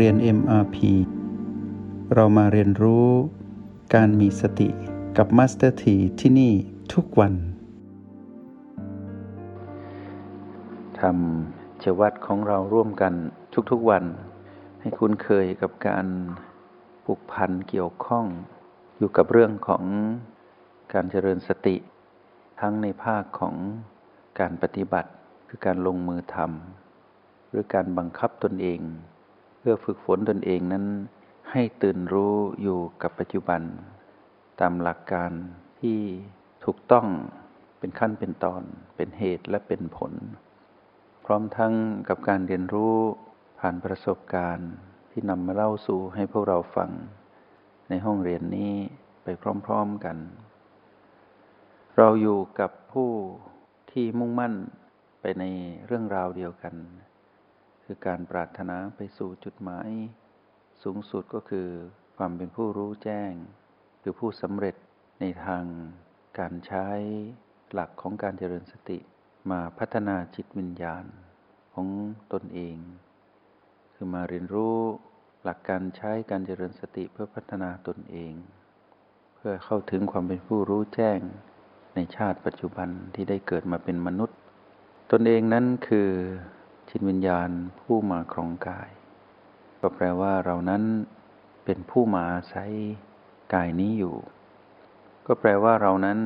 เรียน MRP เรามาเรียนรู้การมีสติกับ Master T ที่ที่นี่ทุกวันทำเจวัดของเราร่วมกันทุกๆวัน ให้คุ้นเคยกับการผูกพันเกี่ยวข้องอยู่กับเรื่องของการเจริญสติ ทั้งในภาคของการปฏิบัติคือการลงมือทำหรือการบังคับตนเอง พื่อฝึกฝนตนเองนั้น ให้ตื่นรู้อยู่กับปัจจุบัน ตามหลักการที่ถูกต้องเป็นขั้นเป็นตอน เป็นเหตุและเป็นผล พร้อมทั้งกับการเรียนรู้ผ่านประสบการณ์ที่นำมาเล่าสู่ให้พวกเราฟัง ในห้องเรียนนี้ไปพร้อมๆกัน เราอยู่กับผู้ที่มุ่งมั่นไปในเรื่องราวเดียวกัน คือการปรารถนาไปสู่จุดหมาย สูงสุดก็คือความเป็นผู้รู้แจ้ง คือผู้สำเร็จในทางการใช้หลักของการเจริญสติมาพัฒนาจิตวิญญาณของตนเอง คือมาเรียนรู้หลักการใช้การเจริญสติเพื่อพัฒนาตนเอง เพื่อเข้าถึงความเป็นผู้รู้แจ้งในชาติปัจจุบันที่ได้เกิดมาเป็นมนุษย์ ตนเองนั้นคือ จิตวิญญาณผู้มาครองกาย ก็แปลว่าเรานั้นเป็นผู้มาอาศัยกายนี้อยู่ ก็แปลว่าเรานั้น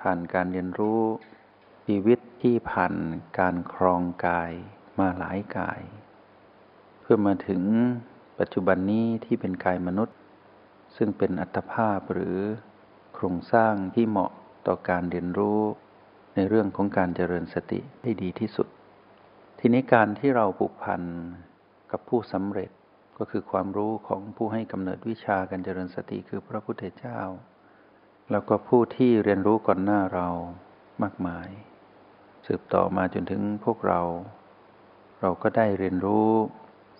ผ่านการเรียนรู้ชีวิตที่ผ่านการครองกายมาหลายกาย เพื่อมาถึงปัจจุบันนี้ที่เป็นกายมนุษย์ ซึ่งเป็นอัตภาพหรือโครงสร้างที่เหมาะต่อการเรียนรู้ในเรื่องของการเจริญสติได้ดีที่สุด ทีนี้การที่เราผูกพันกับผู้สำเร็จก็คือความรู้ของผู้ให้กำเนิดวิชาการเจริญสติคือพระพุทธเจ้า แล้วก็ผู้ที่เรียนรู้ก่อนหน้าเรามากมาย สืบต่อมาจนถึงพวกเรา เราก็ได้เรียนรู้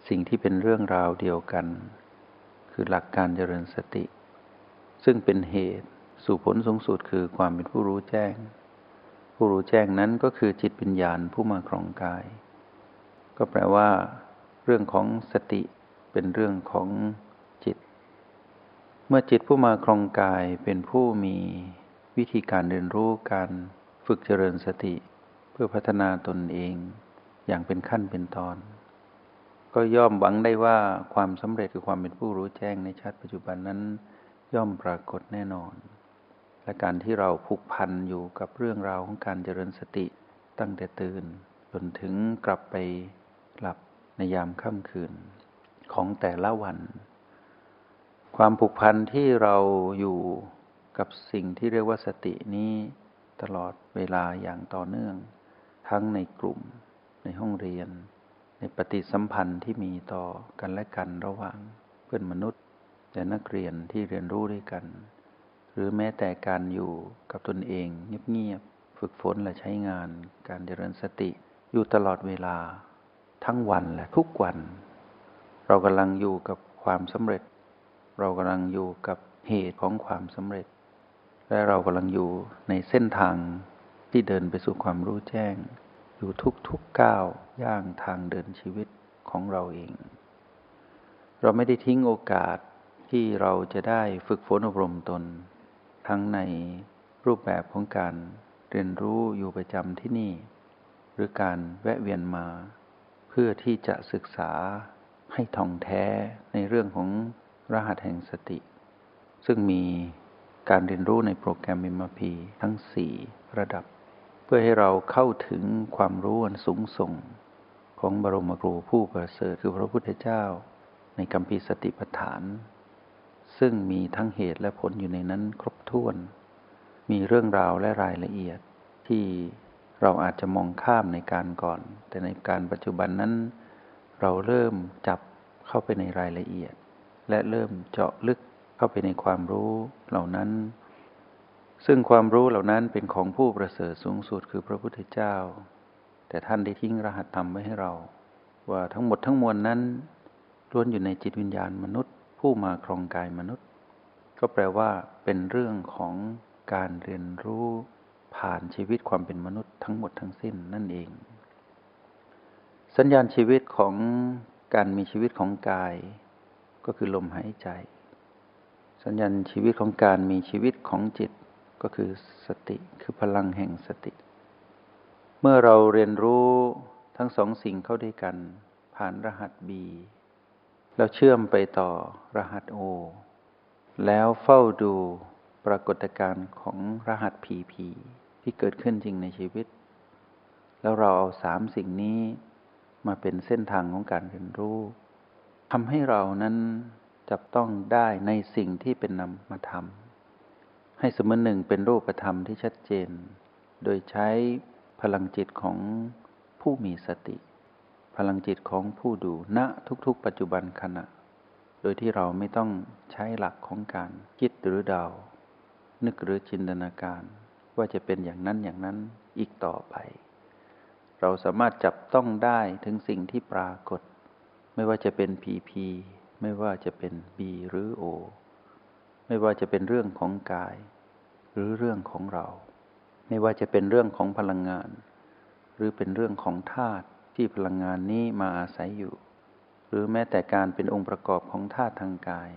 สิ่งที่เป็นเรื่องราวเดียวกัน คือหลักการเจริญสติ ซึ่งเป็นเหตุสู่ผลสูงสุดคือความเป็นผู้รู้แจ้ง ผู้รู้แจ้งนั้นก็คือจิตวิญญาณผู้มาครองกาย ก็แปลว่า เรื่องของสติเป็นเรื่องของจิต เมื่อจิตผู้มาครองกายเป็นผู้มีวิธีการเรียนรู้การฝึกเจริญสติ เพื่อพัฒนาตนเอง อย่างเป็นขั้นเป็นตอน ก็ย่อมหวังได้ว่าความสำเร็จคือความเป็นผู้รู้แจ้งในชาติปัจจุบันนั้น ย่อมปรากฏแน่นอน และการที่เราผูกพันอยู่กับเรื่องราวของการเจริญสติตั้งแต่ตื่นจนถึงกลับไป ในยามค่ำคืนของแต่ละวัน ความผูกพันที่เราอยู่กับสิ่งที่เรียกว่าสตินี้ตลอดเวลาอย่างต่อเนื่อง ทั้งในกลุ่มในห้องเรียน ในปฏิสัมพันธ์ที่มีต่อกันและกันระหว่างเพื่อนมนุษย์ และนักเรียนที่เรียนรู้ด้วยกัน หรือแม้แต่การอยู่กับตนเองเงียบๆฝึกฝนและใช้งานการเจริญสติอยู่ตลอดเวลา ทั้งวันและทุกวัน เรากำลังอยู่กับความสำเร็จ เรากำลังอยู่กับเหตุของความสำเร็จ และเรากำลังอยู่ในเส้นทางที่เดินไปสู่ความรู้แจ้ง อยู่ทุกๆก้าวย่างทางเดินชีวิตของเราเอง เราไม่ได้ทิ้งโอกาสที่เราจะได้ฝึกฝนอบรมตน ทั้งในรูปแบบของการเรียนรู้อยู่ประจำที่นี่ หรือการแวะเวียนมา พื่อที่จะศึกษาให้ท่องแท้ในเรื่องของรหัสแห่งสติ ซึ่งมีการเรียนรู้ในโปรแกรมมิมพีทั้งสี่ระดับ เพื่อให้เราเข้าถึงความรู้อันสูงส่ง ของบรมครูผู้ประเสริฐคือพระพุทธเจ้า ในกัมพีสติปัฏฐาน ซึ่งมีทั้งเหตุและผลอยู่ในนั้นครบถ้วน มีเรื่องราวและรายละเอียดที่ เราอาจจะมองข้ามในการก่อน แต่ในการปัจจุบันนั้น เราเริ่มจับเข้าไปในรายละเอียด และเริ่มเจาะลึกเข้าไปในความรู้เหล่านั้น ซึ่งความรู้เหล่านั้นเป็นของผู้ประเสริฐสูงสุดคือพระพุทธเจ้า แต่ท่านได้ทิ้งรหัสธรรมไว้ให้เรา ว่าทั้งหมดทั้งมวลนั้นล้วนอยู่ในจิตวิญญาณมนุษย์ ผู้มาครองกายมนุษย์ ก็แปลว่าเป็นเรื่องของการเรียนรู้ ผ่านชีวิตความเป็นมนุษย์ทั้งหมดทั้งสิ้นนั่นเอง สัญญาณชีวิตของการมีชีวิตของกาย ก็คือลมหายใจ สัญญาณชีวิตของการมีชีวิตของจิตก็คือสติคือพลังแห่งสติ เมื่อเราเรียนรู้ทั้งสองสิ่งเข้าด้วยกัน ผ่านรหัส B แล้วเชื่อมไปต่อรหัส O แล้วเฝ้าดู ปรากฏการณ์ของรหัส PP ที่เกิดขึ้นจริงในชีวิต แล้วเราเอาสามสิ่งนี้มาเป็นเส้นทางของการเรียนรู้ทำให้เรานั้นจับต้องได้ในสิ่งที่เป็นนามธรรม ให้สมมติหนึ่งเป็นรูปธรรมที่ชัดเจน โดยใช้พลังจิตของผู้มีสติ พลังจิตของผู้ดูณทุกๆ ปัจจุบันขณะ โดยที่เราไม่ต้องใช้หลักของการคิดหรือเดา นึกหรือจินตนาการ ว่าจะเป็นอย่างนั้นอย่างนั้นอีกต่อไป เราสามารถจับต้องได้ถึงสิ่งที่ปรากฏ ไม่ว่าจะเป็นพีพีไม่ว่าจะเป็นบีหรือโอ ไม่ว่าจะเป็นเรื่องของกาย หรือเรื่องของเรา ไม่ว่าจะเป็นเรื่องของพลังงาน หรือเป็นเรื่องของธาตุที่พลังงานนี้มาอาศัยอยู่ หรือแม้แต่การเป็นองค์ประกอบของธาตุทางกาย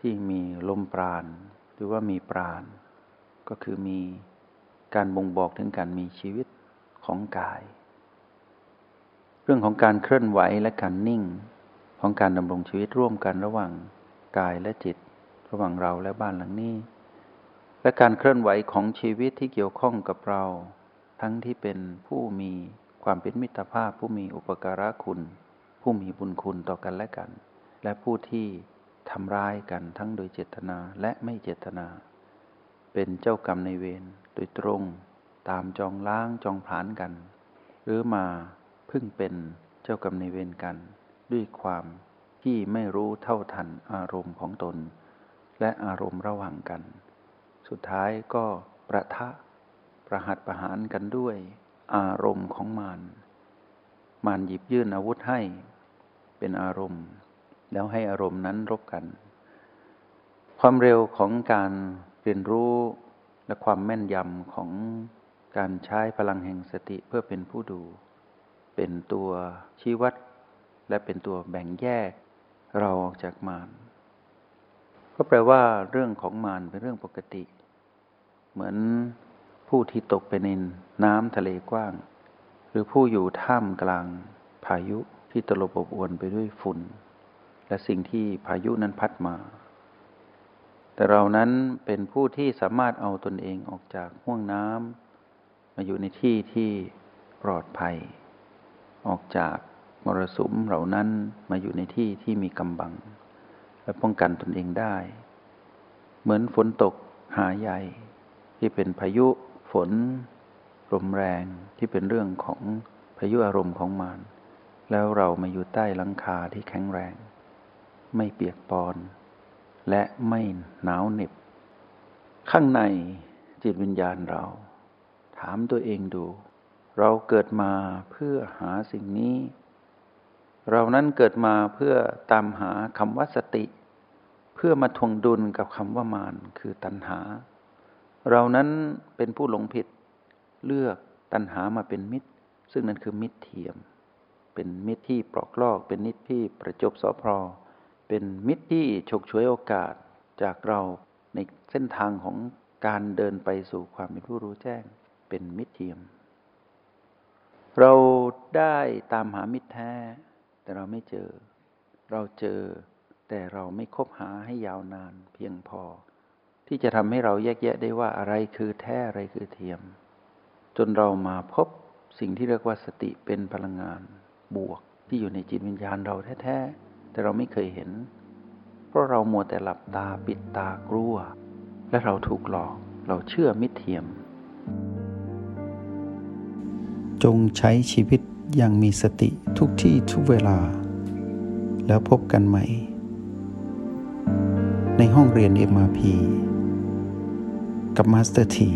ที่มีลมปราณ รือว่ามีปราณ ก็คือมีการบ่งบอกถึงการมีชีวิตของกาย เรื่องของการเคลื่อนไหวและการนิ่ง ของการดำรงชีวิตร่วมกันระหว่างกายและจิต ระหว่างเราและบ้านหลังนี้ และการเคลื่อนไหวของชีวิตที่เกี่ยวข้องกับเรา ทั้งที่เป็นผู้มีความเป็นมิตรภาพผู้มีอุปการะคุณ ผู้มีบุญคุณต่อกันและกัน และผู้ที่ ทำร้ายกันทั้งโดยเจตนาและไม่เจตนา เป็นเจ้ากรรมในเวรโดยตรงตามจองล้างจองผานกัน หรือมาพึ่งเป็นเจ้ากรรมในเวรกัน ด้วยความที่ไม่รู้เท่าทันอารมณ์ของตน และอารมณ์ระหว่างกัน สุดท้ายก็ประทะประหัตประหารกันด้วยอารมณ์ของมารมารหยิบยื่นอาวุธให้ เป็นอารมณ์ แล้วให้อารมณ์นั้นรบกัน ความเร็วของการเรียนรู้และความแม่นยำของการใช้พลังแห่งสติเพื่อเป็นผู้ดู เป็นตัวชี้วัด และเป็นตัวแบ่งแยกเราออกจากมารก็แปลว่าเรื่องของมารเป็นเรื่องปกติ เหมือนผู้ที่ตกไปในน้ำทะเลกว้าง หรือผู้อยู่ท่ามกลางพายุที่ตลบอบอวนไปด้วยฝุ่น และสิ่งที่พายุนั้นพัดมา แต่เรานั้นเป็นผู้ที่สามารถเอาตนเองออกจากห่วงน้ำมาอยู่ในที่ที่ปลอดภัย ออกจากมรสุมเหล่านั้นมาอยู่ในที่ที่มีกำบัง และป้องกันตนเองได้ เหมือนฝนตกหาใหญ่ ที่เป็นพายุฝนลมแรงที่เป็นเรื่องของพายุอารมณ์ของมารแล้วเรามาอยู่ใต้ลังคาที่แข็งแรง ไม่เปียกปอน และไม่หนาวเหน็บ ข้างในจิตวิญญาณเรา ถามตัวเองดู เราเกิดมาเพื่อหาสิ่งนี้ เรานั้นเกิดมาเพื่อตามหาคำว่าสติ เพื่อมาทวงดุลกับคำว่ามานคือตัณหา เรานั้นเป็นผู้หลงผิด เลือกตัณหามาเป็นมิตร ซึ่งนั่นคือมิตรเทียม เป็นมิตรที่ปลอกลอก เป็นมิตรที่ประจบสอพร เป็นมิตรที่ฉกฉวยโอกาสจากเราในเส้นทางของการเดินไปสู่ความเป็นผู้รู้แจ้งเป็นมิตรเทียม เราได้ตามหามิตรแท้ แต่เราไม่เจอ เราเจอแต่เราไม่คบหาให้ยาวนานเพียงพอ ที่จะทำให้เราแยกแยะได้ว่าอะไรคือแท้อะไรคือเทียม จนเรามาพบสิ่งที่เรียกว่าสติเป็นพลังงานบวกที่อยู่ในจิตวิญญาณเราแท้ๆ แต่เราไม่เคยเห็น เพราะเรามัวแต่หลับตาปิดตากลัว และเราถูกหลอกเราเชื่อมิเทียม จงใช้ชีวิตอย่างมีสติทุกที่ทุกเวลา แล้วพบกันใหม่ ในห้องเรียน MRP กับมาสเตอร์ที